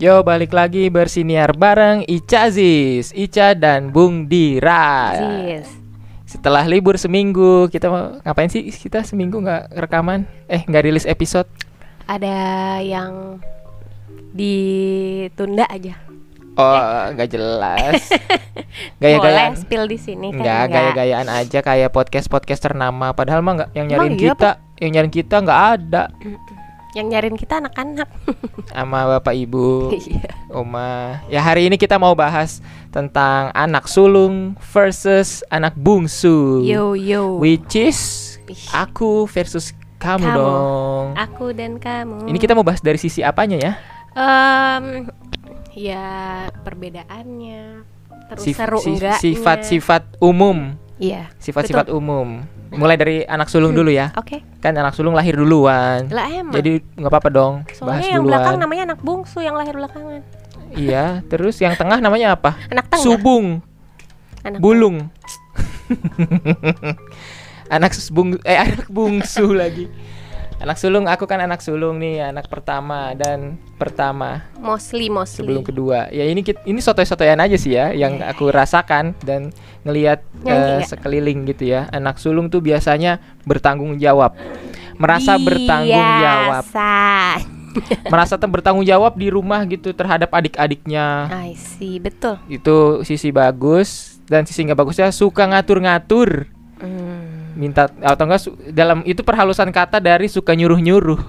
Yo balik lagi bersiniar bareng Ica Aziz, Ica dan Bung Dira. Aziz. Setelah libur seminggu kita mau ngapain sih? Kita seminggu nggak rekaman? Eh nggak rilis episode? Ada yang ditunda aja. Oh nggak jelas. Boleh Gaya-gayaan. spill di sini kan? Nggak gaya-gayaan aja kayak podcast podcast ternama. Padahal mah nggak yang nyariin Emang iya, kita, yang nyariin kita nggak ada. Yang nyariin kita anak-anak. Sama bapak ibu. Iya. Oma. Ya hari ini kita mau bahas tentang anak sulung versus anak bungsu. Yo yo. Which is aku versus kamu, Kamu. dong. Aku dan kamu. Ini kita mau bahas dari sisi apanya ya? Em, ya perbedaannya. Terus Sif- seru sif- enggaknya. Sifat-sifat umum. Iya. Sifat-sifat umum. Mulai dari anak sulung dulu ya. Oke. Kan anak sulung lahir duluan. Lah emang. Jadi nggak apa-apa dong, bahas Soalnya yang belakang duluan. namanya anak bungsu yang lahir belakangan. Iya, terus yang tengah namanya apa? Anak tengah. Subung, Anak bulung. anak bung eh anak bungsu lagi. Anak sulung, aku kan anak sulung nih, anak pertama dan pertama Mostly mostly. sebelum kedua. Ya ini ini sotoy-sotoyan aja sih ya yang Iya. aku rasakan dan ngelihat nggak? sekeliling gitu ya. Anak sulung tuh biasanya bertanggung jawab. Merasa bertanggung jawab. Biasa. Merasa bertanggung jawab di rumah gitu terhadap adik-adiknya. I see, betul. Itu sisi bagus dan sisi nggak bagusnya suka ngatur-ngatur. Hmm, Minta atau enggak su- dalam itu perhalusan kata dari suka nyuruh-nyuruh.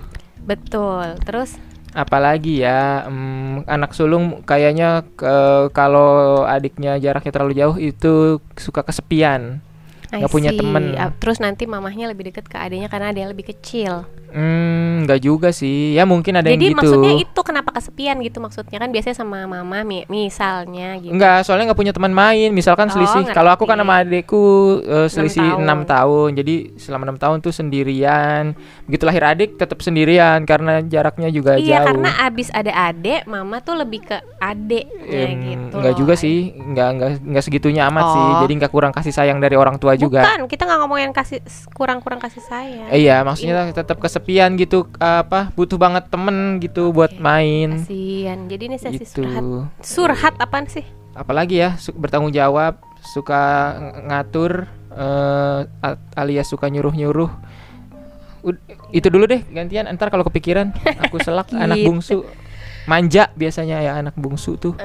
betul. Terus Apalagi ya mm, anak sulung kayaknya ke- kalau adiknya jaraknya terlalu jauh itu suka kesepian. Nggak punya temen. Terus nanti mamahnya lebih deket ke adiknya karena adiknya lebih kecil. Hmm, nggak juga sih. Ya mungkin ada Jadi yang gitu. maksudnya itu kenapa kesepian gitu maksudnya kan biasanya sama mama mi- misalnya gitu. Enggak, soalnya nggak punya teman main. Misalkan Oh, selisih. Kalau aku kan sama adekku eh, selisih tahun. enam tahun. Jadi selama enam tahun tuh sendirian. Begitu lahir adik tetap sendirian karena jaraknya juga Iya jauh. karena abis ada adek, mama tuh lebih ke adeknya Em, gitu. Enggak loh. juga sih, enggak enggak enggak segitunya amat sih. Oh. Jadi enggak kurang kasih sayang dari orang tua juga. Bukan, kita nggak ngomongin kasih kurang-kurang kasih sayang. Eh, iya, maksudnya tetap kesepian gitu apa butuh banget temen gitu buat Oke. main Kasian. Jadi ini sesi gitu. surhat. Surhat apaan sih? Apalagi ya su- bertanggung jawab, suka ng- ngatur a- alias suka nyuruh-nyuruh. Ud- itu dulu deh gantian entar kalau kepikiran aku selak anak Gitu. bungsu manja biasanya ya anak bungsu tuh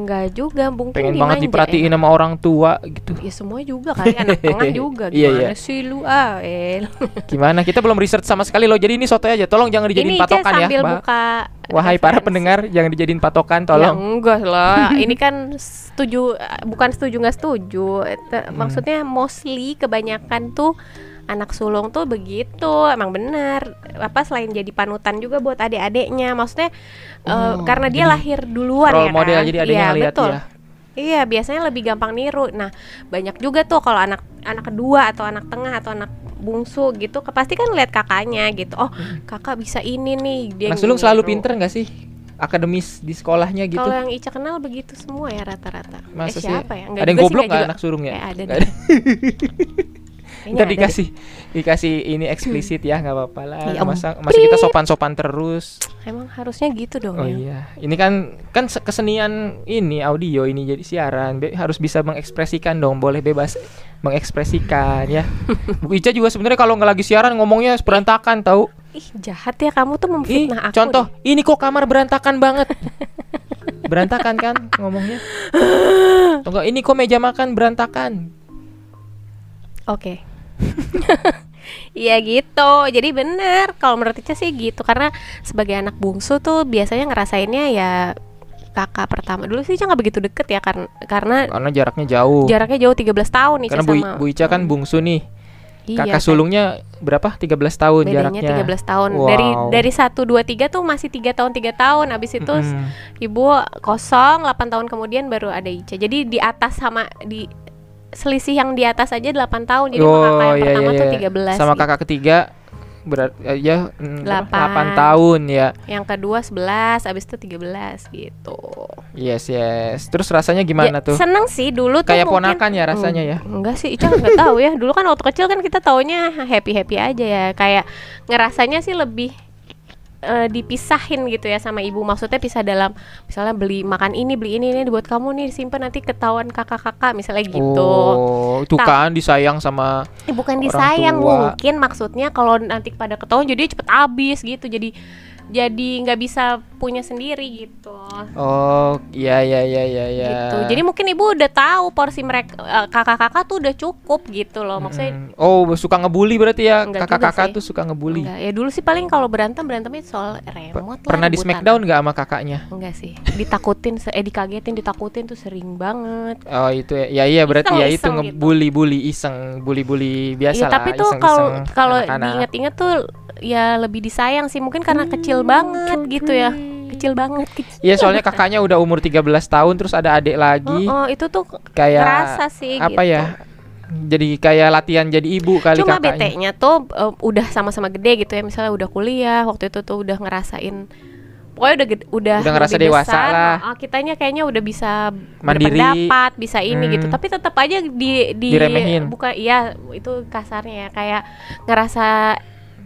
Enggak juga, Bung pengen banget diperhatiin enak. sama orang tua gitu Ya semua juga kali anak tengah juga Iya, gimana iya. sih lu ah El. gimana kita belum research sama sekali loh jadi ini soto aja tolong jangan dijadiin Ini patokan ya sambil buka wahai para referensi. pendengar jangan dijadiin patokan Ya tolong enggak lah. Ini kan setuju bukan setuju nggak setuju. Te- Hmm. Maksudnya mostly kebanyakan tuh anak sulung tuh begitu. Emang benar. Apa selain jadi panutan juga buat adik-adiknya. Maksudnya eh, Oh, karena dia lahir duluan role ya model kan. jadi adanya Iya, ngeliat betul. ya. Iya, biasanya lebih gampang niru. Nah, banyak juga tuh kalau anak anak kedua atau anak tengah atau anak bungsu gitu, pasti kan lihat kakaknya gitu. Oh, kakak bisa ini nih. Dia Hmm. anak sulung selalu pinter nggak sih akademis di sekolahnya gitu Kalau yang Ica kenal begitu semua ya rata-rata. Eh, siapa ya? ada yang goblok nggak anak sulung ya Eh, ada deh. Kayaknya Ntar ada dikasih dikasih ini eksplisit ya nggak apa-apa lah Ya masa masa kita sopan-sopan terus deh. Emang harusnya gitu dong oh ya. iya ini kan kan se- kesenian ini audio ini jadi siaran Be- harus bisa mengekspresikan dong boleh bebas mengekspresikan ya Bu Ica juga sebenarnya kalau nggak lagi siaran ngomongnya berantakan tahu Ih, jahat ya kamu tuh Ih, memfitnah aku. contoh deh. ini kok kamar berantakan banget berantakan kan ngomongnya Atau enggak, ini kok meja makan berantakan Oke. Iya gitu. Jadi bener kalau menurut Ica sih gitu. Karena sebagai anak bungsu tuh biasanya ngerasainnya ya kakak pertama. Dulu sih Ica nggak begitu deket ya karena karena karena jaraknya jauh. Jaraknya jauh 13 tahun Ica karena Bu, sama Bu Ica kan bungsu nih. Iya, kakak kan. sulungnya berapa? 13 tahun bedanya jaraknya. 13 tahun. Wow. dari dari 1 2 3 tuh masih tiga tahun tiga tahun. Habis itu Mm-mm. ibu kosong 8 tahun kemudian baru ada Ica. Jadi di atas sama di selisih yang di atas aja 8 tahun. Jadi sama kakak yang iya, pertama iya, tuh iya. 13 sama gitu. kakak ketiga berat eh, ya mm, Delapan. 8 tahun ya. Yang kedua 11 habis itu 13 gitu. Yes yes. Terus rasanya gimana Ya, tuh? seneng sih dulu tuh kayak mungkin- ponakan ya rasanya ya? Hmm, enggak sih Ica nggak tahu ya. Dulu kan waktu kecil kan kita taunya happy happy aja ya. Kayak ngerasanya sih lebih eh, dipisahin gitu ya sama ibu. Maksudnya pisah dalam misalnya beli makan ini beli ini ini buat kamu nih simpen nanti ketahuan kakak-kakak misalnya gitu. Oh, itu kan disayang sama Eh, bukan Orang disayang tua. mungkin maksudnya kalau nanti pada ketahuan jadi cepet habis gitu. Jadi jadi nggak bisa punya sendiri gitu Oh, iya iya iya iya iya. gitu jadi mungkin ibu udah tahu porsi mereka eh, kakak-kakak tuh udah cukup gitu loh maksudnya Mm. Oh, suka ngebully berarti ya. Kakak-kakak tuh suka ngebully. enggak ya dulu sih paling kalau berantem berantemnya soal remote lah Pernah di. Smackdown nggak sama kakaknya? enggak sih ditakutin eh dikagetin ditakutin tuh sering banget Oh itu ya, ya iya berarti ya itu Iseng-iseng gitu. ngebully-bully iseng, bully-bully biasa Iya, lah. tapi tuh kalau kalau diinget-inget tuh ya lebih disayang sih mungkin karena kecil banget gitu ya kecil banget kecil. Iya soalnya kakaknya udah umur 13 tahun terus ada adik lagi Oh, oh, itu tuh kayak ngerasa sih apa gitu. ya? Jadi kayak latihan jadi ibu kali Cuma kakaknya. bete-nya tuh eh, udah sama-sama gede gitu ya misalnya udah kuliah waktu itu tuh udah ngerasain pokoknya udah gede- udah Udah ngerasa dewasa besar, lah. oh, kitanya kayaknya udah bisa Mandiri. berpendapat bisa ini Hmm. gitu tapi tetap aja di di Diremehin. bukan iya itu kasarnya ya kayak ngerasa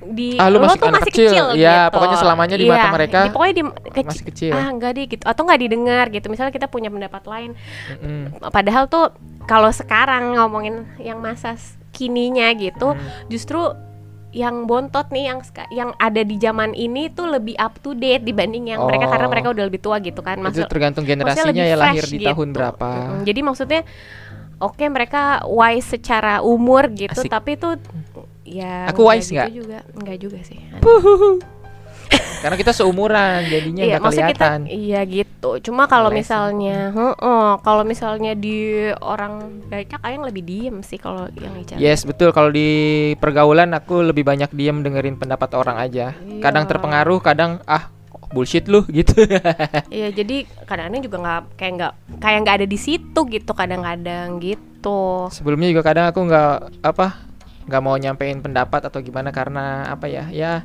di Ah, lu lo masih tuh masih kecil. kecil, Iya, gitu. pokoknya selamanya di Iya, mata mereka di- pokoknya di keci- Masih kecil. ah enggak deh gitu atau nggak didengar gitu misalnya kita punya pendapat lain Mm-mm. padahal tuh kalau sekarang ngomongin yang masa kininya gitu Hmm. justru yang bontot nih yang yang ada di zaman ini tuh lebih up to date dibanding yang mereka karena Oh. mereka udah lebih tua gitu kan Itu Maksud, tergantung maksudnya generasinya ya lahir di gitu. tahun berapa. Mm-mm. jadi maksudnya oke mereka wise secara umur gitu Asik. tapi tuh ya Aku nggak wise gitu nggak? juga enggak juga sih Karena kita seumuran jadinya Iya, nggak kita kelihatan. iya gitu. Cuma kalau misalnya, heeh, kalau misalnya di orang Ica kayaknya lebih diem sih kalau yang Ica. Yes betul kalau di pergaulan aku lebih banyak diem dengerin pendapat orang aja. Kadang Iya. terpengaruh, kadang ah bullshit lu gitu. Iya, jadi kadang-kadang juga nggak kayak nggak kayak nggak ada di situ gitu kadang-kadang gitu. Sebelumnya juga kadang aku nggak apa nggak mau nyampein pendapat atau gimana karena apa ya ya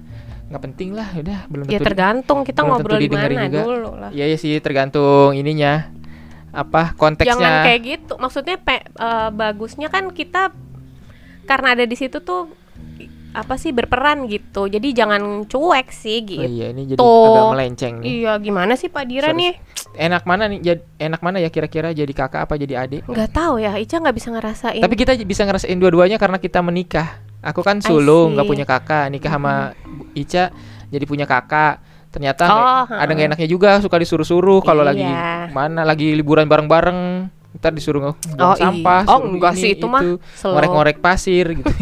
nggak penting lah udah belum Ya tergantung kita belum ngobrol di mana juga. dulu lah. Iya iya sih tergantung ininya apa konteksnya. Jangan kayak gitu. Maksudnya pe- eh, bagusnya kan kita karena ada di situ tuh apa sih berperan gitu. Jadi jangan cuek sih Oh gitu. iya ini jadi agak melenceng nih. Iya, gimana sih Pak Dira Sorry. nih? Enak mana nih? Jad- enak mana ya kira-kira jadi kakak apa jadi adik? Nggak tahu ya, Ica nggak bisa ngerasain. Tapi kita bisa ngerasain dua-duanya karena kita menikah. Aku kan sulung, nggak punya kakak. Nikah sama Bu Ica jadi punya kakak. Ternyata Oh, ada nggak enaknya juga suka disuruh-suruh kalau lagi Iya. mana lagi liburan bareng-bareng. Ntar disuruh buang Oh, iya. sampah, Oh, suruh enggak ini, sih, itu mah ngorek-ngorek pasir gitu.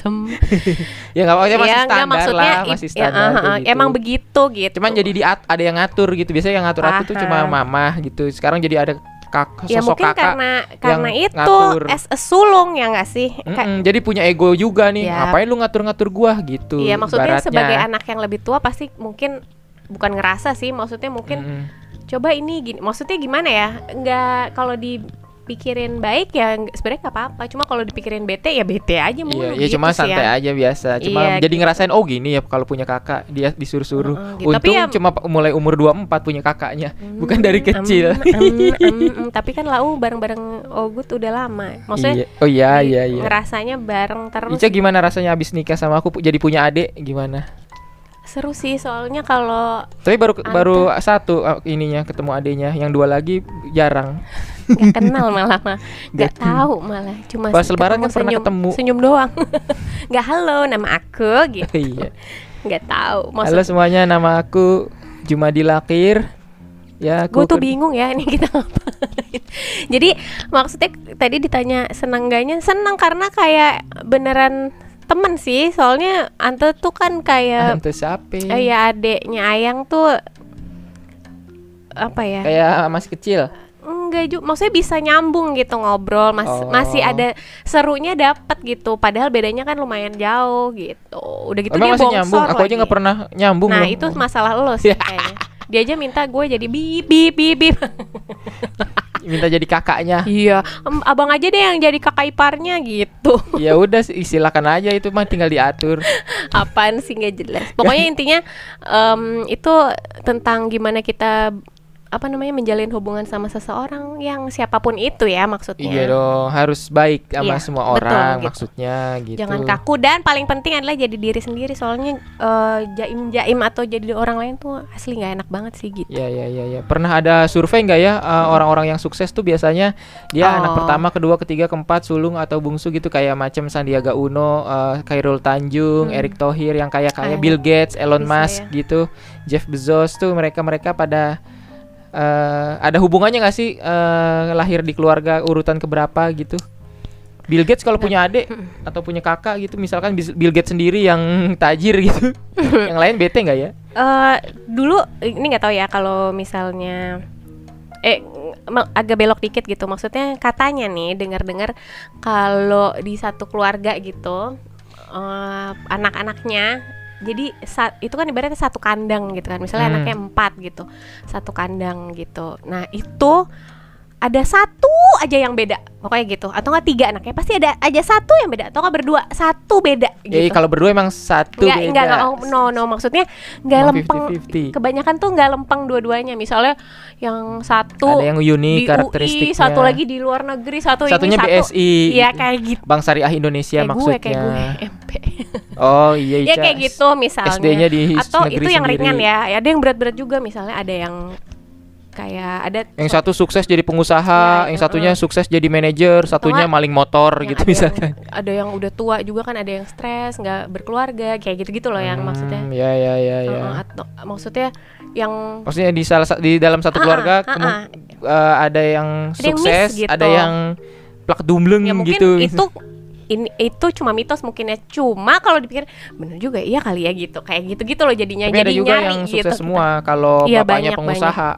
Ya nggak apa-apa masih Iya, nggak, standar maksudnya lah, masih ya, standar. ah, kayak ah, gitu. emang begitu gitu. Cuman jadi di ada yang ngatur gitu. Biasanya yang ngatur aku tuh cuma mama gitu. Sekarang jadi ada kak ya sosok mungkin kakak. karena karena itu ngatur. as a sulung ya nggak sih? Ka- Mm-mm, jadi punya ego juga nih. Ya. Ngapain lu ngatur-ngatur gua gitu. Iya maksudnya ibaratnya. sebagai anak yang lebih tua pasti mungkin bukan ngerasa sih, maksudnya mungkin Mm-mm. Coba ini gini, maksudnya gimana ya? Nggak kalau dipikirin baik ya sebenarnya nggak apa-apa. Cuma kalau dipikirin bete ya bete aja mulu. Iya, ya gitu cuma sih santai ya. aja biasa. Cuma Iya, jadi gitu. ngerasain oh gini ya kalau punya kakak dia disuruh-suruh. Gitu. Tapi Untung ya- cuma mulai umur 24 punya kakaknya, bukan dari Hmm, kecil. em, em, em, em. tapi kan lau bareng-bareng Ogut udah lama. Maksudnya Iya. Oh iya iya iya. ngerasanya bareng terus Ica gimana rasanya abis nikah sama aku jadi punya adik gimana? Seru sih soalnya kalau Tapi baru Anta. baru satu uh, ininya ketemu adiknya, yang dua lagi jarang. nggak kenal malah mah nggak tahu malah cuma Pas lebaran kan pernah senyum, ketemu. senyum doang nggak halo nama aku gitu iya. nggak tahu Halo maksud semuanya, nama aku Jumadi Lakir. Ya, gue aku tuh bingung ya ini kita ngapain jadi maksudnya tadi ditanya senang gaknya senang karena kayak beneran temen sih soalnya Ante tuh kan kayak Ante siapa? eh, ya adeknya Ayang tuh apa ya Kayak masih kecil. Enggak juga, maksudnya bisa nyambung gitu ngobrol, mas Oh. masih ada serunya dapet gitu. Padahal bedanya kan lumayan jauh gitu. Udah gitu Emang dia masih bongsor nyambung? Aku aja nggak pernah nyambung Nah loh. itu masalah lo sih kayaknya. Dia aja minta gue jadi bip bip bip bip. Minta jadi kakaknya. iya, abang aja deh yang jadi kakak iparnya gitu. ya udah silakan aja itu mah tinggal diatur. Apaan sih nggak jelas. Pokoknya intinya em, itu tentang gimana kita apa namanya menjalin hubungan sama seseorang yang siapa pun itu ya maksudnya. Iya dong, harus baik sama Iya, semua betul, orang gitu. maksudnya gitu. Jangan kaku dan paling penting adalah jadi diri sendiri soalnya eh, jaim-jaim atau jadi orang lain tuh asli nggak enak banget sih gitu. Ya ya ya ya. Pernah ada survei nggak ya uh, orang-orang yang sukses tuh biasanya dia anak Oh. pertama, kedua, ketiga, keempat, sulung atau bungsu gitu kayak macam Sandiaga Uno, uh, Khairul Tanjung, Hmm. Erick Thohir yang kaya-kaya, Ah, Bill Gates, Elon bisa Musk ya. gitu, Jeff Bezos tuh mereka-mereka pada uh, ada hubungannya nggak sih uh, lahir di keluarga urutan keberapa gitu? Bill Gates kalau punya adik atau punya kakak gitu, misalkan Bill Gates sendiri yang tajir gitu, yang lain bete nggak ya? Eh dulu ini nggak tahu ya kalau misalnya eh agak belok dikit gitu maksudnya katanya nih dengar-dengar kalau di satu keluarga gitu eh, anak-anaknya jadi sa- itu kan ibaratnya satu kandang gitu kan. Misalnya Hmm. anaknya empat gitu. Satu kandang gitu. Nah itu ada satu aja yang beda pokoknya gitu atau nggak tiga anaknya pasti ada aja satu yang beda atau nggak berdua satu beda gitu Ya kalau berdua emang satu Nggak, beda. nggak, nggak, oh, no, no, maksudnya nggak lempeng. 50-50. Kebanyakan tuh nggak lempeng dua-duanya. Misalnya yang satu Ada yang unik. UI, satu lagi di luar negeri, satu Satunya ini. BSI. Iya kayak gitu. Bank Syariah Indonesia kayak gue, maksudnya. kayak gue, MP. Oh iya ya Ica. kayak gitu misalnya. SD-nya di Atau negeri itu yang sendiri. ringan ya. Ada yang berat-berat juga. Misalnya ada yang kayak ada Yang satu sukses jadi pengusaha, Ya, yang itu, satunya eh. sukses jadi manajer, satunya maling motor yang gitu ada misalkan. Yang, ada yang udah tua juga kan ada yang stres, nggak berkeluarga, kayak gitu-gitu loh yang maksudnya. Hmm, Ya ya ya ya. Uh, atau maksudnya yang Maksudnya di salah sa- di dalam satu Ah, keluarga ah, kemu- ah. eh, ada yang Ada yang miss sukses, gitu. ada yang plak dumbleng ya mungkin gitu. itu ini itu cuma mitos mungkin ya cuma kalau dipikir bener juga iya kali ya gitu kayak gitu gitu loh jadinya Tapi jadi ada juga nyari yang gitu sukses kita. semua kalau Iya, bapaknya banyak, pengusaha.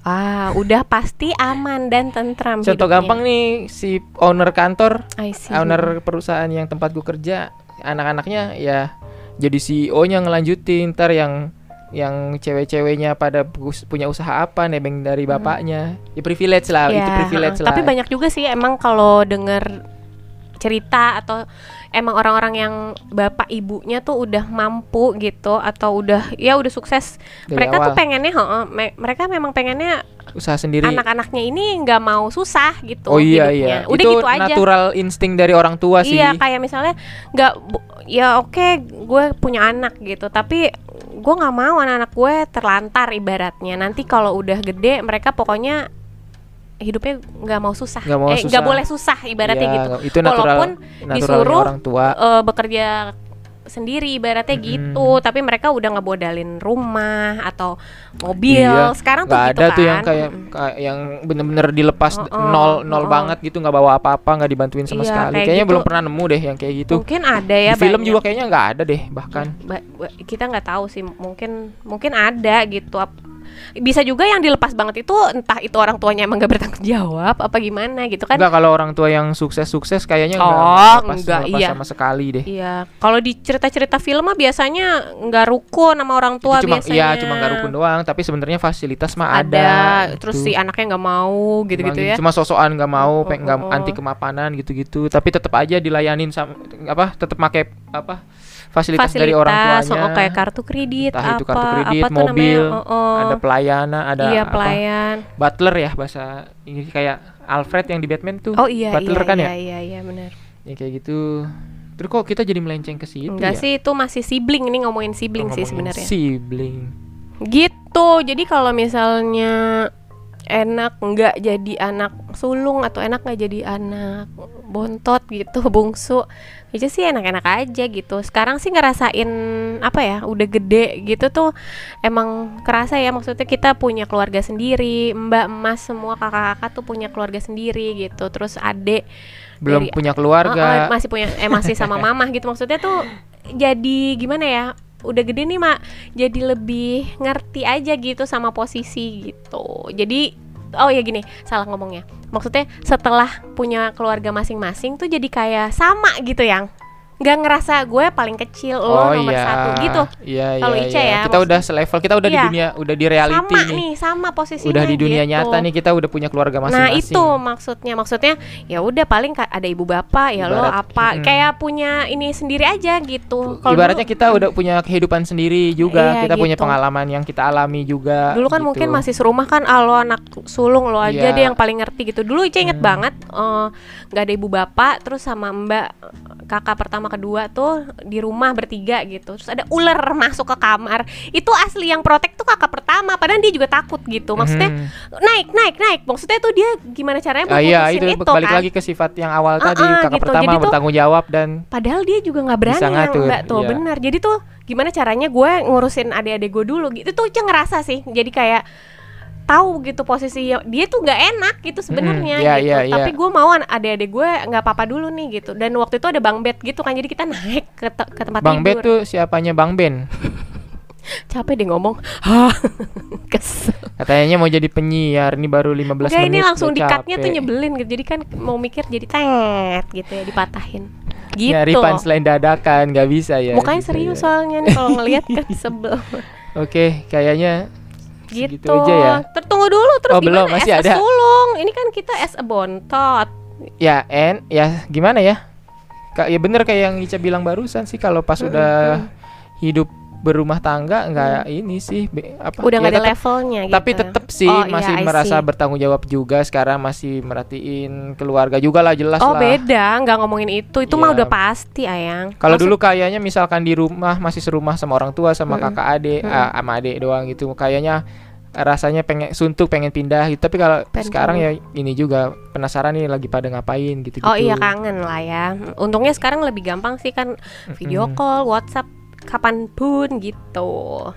Ah udah pasti aman dan tentram Contoh hidupnya. gampang nih si owner kantor I see. owner perusahaan yang tempat gue kerja anak-anaknya ya jadi CEO-nya ngelanjutin ntar yang yang cewek-ceweknya pada pu- punya usaha apa nebeng dari bapaknya ya privilege lah Ya, itu privilege uh, lah tapi banyak juga sih emang kalau denger cerita atau emang orang-orang yang bapak ibunya tuh udah mampu gitu atau udah ya udah sukses. Dari mereka tuh awal. pengennya heeh, me- mereka memang pengennya usaha sendiri. anak-anaknya ini nggak mau susah gitu oh iya hidupnya. iya. Udah itu gitu aja. natural insting dari orang tua sih. Iya kayak misalnya nggak ya oke gue punya anak gitu tapi gue nggak mau anak-anak gue terlantar ibaratnya. Nanti kalau udah gede mereka pokoknya hidupnya nggak mau susah. Nggak mau eh susah. boleh susah ibaratnya Iya, gitu. itu natural walaupun disuruh orang tua. eh, bekerja sendiri ibaratnya Mm-mm. gitu. Tapi mereka udah ngebodalin rumah atau mobil. Iya, sekarang tuh nggak gitu ada kan tuh yang kayak, kayak yang bener-bener dilepas Oh, oh, nol nol oh, banget gitu nggak bawa apa-apa nggak dibantuin sama Iya, sekali. kayak kayaknya gitu. belum pernah nemu deh yang kayak gitu. Mungkin ada ya di film banyak. juga kayaknya nggak ada deh bahkan. Ba- ba- kita nggak tahu sih mungkin mungkin ada gitu bisa juga yang dilepas banget itu entah itu orang tuanya emang gak bertanggung jawab apa gimana gitu kan Enggak kalau orang tua yang sukses-sukses kayaknya Oh, enggak lepas, enggak, lepas iya. sama sekali deh. iya kalau di cerita-cerita film mah biasanya nggak rukun sama orang tua Itu cuma biasanya iya cuma nggak rukun doang, tapi sebenarnya fasilitas mah ada, ada. terus gitu. si anaknya nggak mau gitu-gitu Cuma- ya Cuma sosokan nggak mau, Oh, peng oh, nggak oh. anti kemapanan gitu-gitu. Tapi tetap aja dilayanin sama apa? Tetap pakai apa? Fasilitas, dari orang Fasilitas, tuanya. oh, kayak kartu kredit Entah apa itu kartu kredit, apa mobil, namanya Oh, oh. Ada pelayanan, ada iya apa? pelayan Butler ya bahasa ini kayak Alfred yang di Batman tuh. oh iya Butler iya kan iya ya? iya iya benar Ya kayak gitu. Terus kok kita jadi melenceng ke situ enggak ya? sih itu masih sibling ini ngomongin sibling sih Ngomongin sebenarnya Sibling. gitu jadi kalau misalnya enak nggak jadi anak sulung atau enak nggak jadi anak bontot gitu bungsu. Itu sih enak-enak aja gitu. Sekarang sih ngerasain apa ya udah gede gitu tuh emang kerasa ya maksudnya kita punya keluarga sendiri mbak emas semua kakak-kakak tuh punya keluarga sendiri gitu. Terus adek Belum Dari- punya Oh, oh, keluarga. masih punya eh masih sama mamah gitu. Maksudnya tuh jadi gimana ya udah gede nih mak. Jadi lebih ngerti aja gitu sama posisi gitu. Jadi oh ya gini salah ngomongnya. Maksudnya setelah punya keluarga masing-masing tuh jadi kayak sama gitu yang nggak ngerasa gue paling kecil lo nomor satu gitu Iya, Kalau iya, Ica iya. ya, Kita udah selevel, kita udah di Iya. dunia, udah di reality sama nih. nih sama posisinya Udah di dunia gitu. nyata nih, kita udah punya keluarga Nah masing-masing. itu maksudnya maksudnya ya udah paling ada ibu bapak ya lo Ibarat- apa mm. kayak punya ini sendiri aja gitu. Kalau Ibaratnya dulu- kita udah punya kehidupan sendiri juga, Iya, kita punya gitu. pengalaman yang kita alami juga. Dulu kan gitu. mungkin masih serumah kan ah, lo anak sulung lo aja Iya. deh yang paling ngerti gitu. Dulu Ica inget Hmm. banget eh, nggak ada ibu bapak terus sama mbak kakak pertama kedua tuh di rumah bertiga gitu. Terus ada ular masuk ke kamar. Itu asli yang protek tuh kakak pertama padahal dia juga takut gitu. Maksudnya Mhm. naik naik naik. Maksudnya tuh dia gimana caranya Ah, iya putusin itu, balik kan. lagi ke sifat yang awal Ah, tadi ah, kakak gitu. pertama Jadi tuh- bertanggung jawab dan Padahal dia juga nggak berani Bisa ngatur, mbak tuh iya. benar. Jadi tuh gimana caranya gue ngurusin adik-adik gue dulu gitu tuh Ica ngerasa sih. Jadi kayak tahu gitu posisi dia tuh nggak enak gitu sebenarnya Mm-mm, iya, gitu. iya, iya. Tapi gue mau adik-adik gue nggak apa-apa dulu nih gitu. Dan waktu itu ada bang bed gitu kan. Jadi kita naik ke, te- ke tempat Bang tidur. tuh siapanya Bang Ben? Capek deh ngomong. Kesel. Katanya mau jadi penyiar, ini baru 15 Enggak menit. ini langsung dikatnya tuh nyebelin gitu. Jadi kan mau mikir jadi tet gitu ya dipatahin. Gitu. Nyari punchline dadakan, nggak bisa ya. Mukanya gitu serius ya. soalnya nih kalau ngelihat kan sebel. Oke, kayaknya gitu. Segitu aja ya? Tertunggu dulu terus Oh, belum, gimana masih as a ada. sulung. Ini kan kita as a bontot. ya en ya gimana ya? Kak, ya bener kayak yang Ica bilang barusan sih kalau pas Mm-mm, udah hidup berumah tangga nggak ini sih be- apa? Udah ya nggak ada tetep- levelnya gitu. Tapi tetap sih Oh, iya, masih I merasa see. bertanggung jawab juga sekarang masih merhatiin keluarga juga lah jelas Oh lah. beda, nggak ngomongin itu. Itu mah Iya. udah pasti ayang. Kalau Maksud- dulu kayaknya misalkan di rumah masih serumah sama orang tua sama Mm-mm. kakak adik, Mm-mm. ah, sama adik doang gitu. Kayaknya rasanya pengen suntuk pengen pindah gitu. Tapi kalau sekarang ya ini juga penasaran nih lagi pada ngapain gitu. Oh iya kangen lah ya. Untungnya sekarang lebih gampang sih kan video call, WhatsApp kapan pun gitu.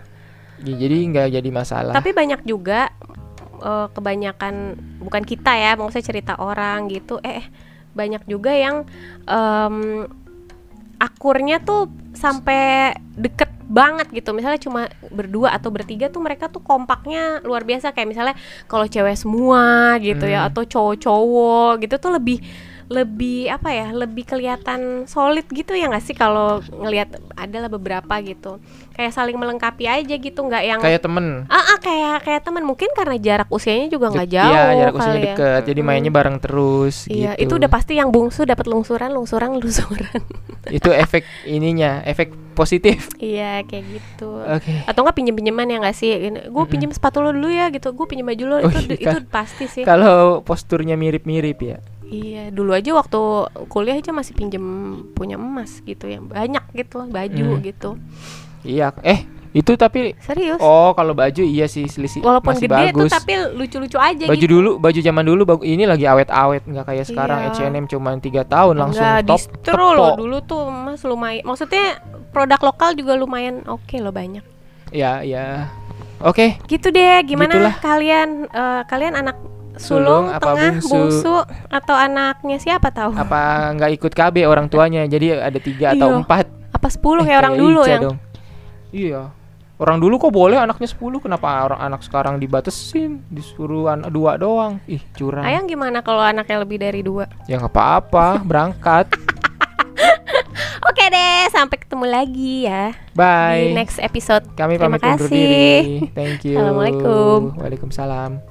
Ya, jadi nggak jadi masalah. Tapi banyak juga eh, kebanyakan bukan kita ya, maksudnya cerita orang gitu. Eh banyak juga yang em, akurnya tuh sampai deket banget gitu. Misalnya cuma berdua atau bertiga tuh mereka tuh kompaknya luar biasa kayak misalnya kalau cewek semua gitu ya Hmm. atau cowok-cowok gitu tuh lebih lebih apa ya lebih kelihatan solid gitu ya nggak sih kalau ngelihat adalah beberapa gitu kayak saling melengkapi aja gitu nggak yang kayak temen. Ah, ah, kayak kayak teman mungkin karena jarak usianya juga nggak Dek- jauh. Iya, jarak usianya ya. deket. Jadi mainnya Mm. bareng terus Iya, gitu. itu udah pasti yang bungsu dapat lungsuran, lungsuran, lungsuran. itu efek ininya, efek positif. iya, kayak gitu. Oke. Atau nggak pinjem pinjeman ya nggak sih? Gue Mm-mm. pinjem sepatu lo dulu ya gitu. Gue pinjem baju lo Oh, itu iya, itu pasti sih. Kalau posturnya mirip-mirip ya. Iya, dulu aja waktu kuliah aja masih pinjem punya emas gitu ya. Banyak gitu baju Hmm. gitu. Iya. Eh, itu tapi Serius. oh kalau baju iya sih selisih Walaupun masih gede tuh bagus. tapi lucu-lucu aja baju gitu. dulu baju zaman dulu bagu- ini lagi awet-awet nggak kayak sekarang Iya. H&M cuma tiga tahun langsung Enggak, top distro loh dulu tuh mas lumayan. Maksudnya produk lokal juga lumayan oke loh banyak. ya ya oke Gitu deh, gimana Gitulah. kalian eh, kalian anak Sulung apa tengah, bungsu? bungsu. atau anaknya siapa tahu? apa nggak ikut KB orang tuanya jadi ada tiga atau Iya. empat Apa 10 Eh, kayak orang dulu yang dong. iya orang dulu kok boleh anaknya 10 kenapa orang anak sekarang dibatesin disuruh anak dua doang ih curang Ayang gimana kalau anaknya lebih dari dua? ya nggak apa-apa berangkat Oke deh, sampai ketemu lagi ya bye di next episode. kami Terima pamit undur diri thank you Assalamualaikum. waalaikumsalam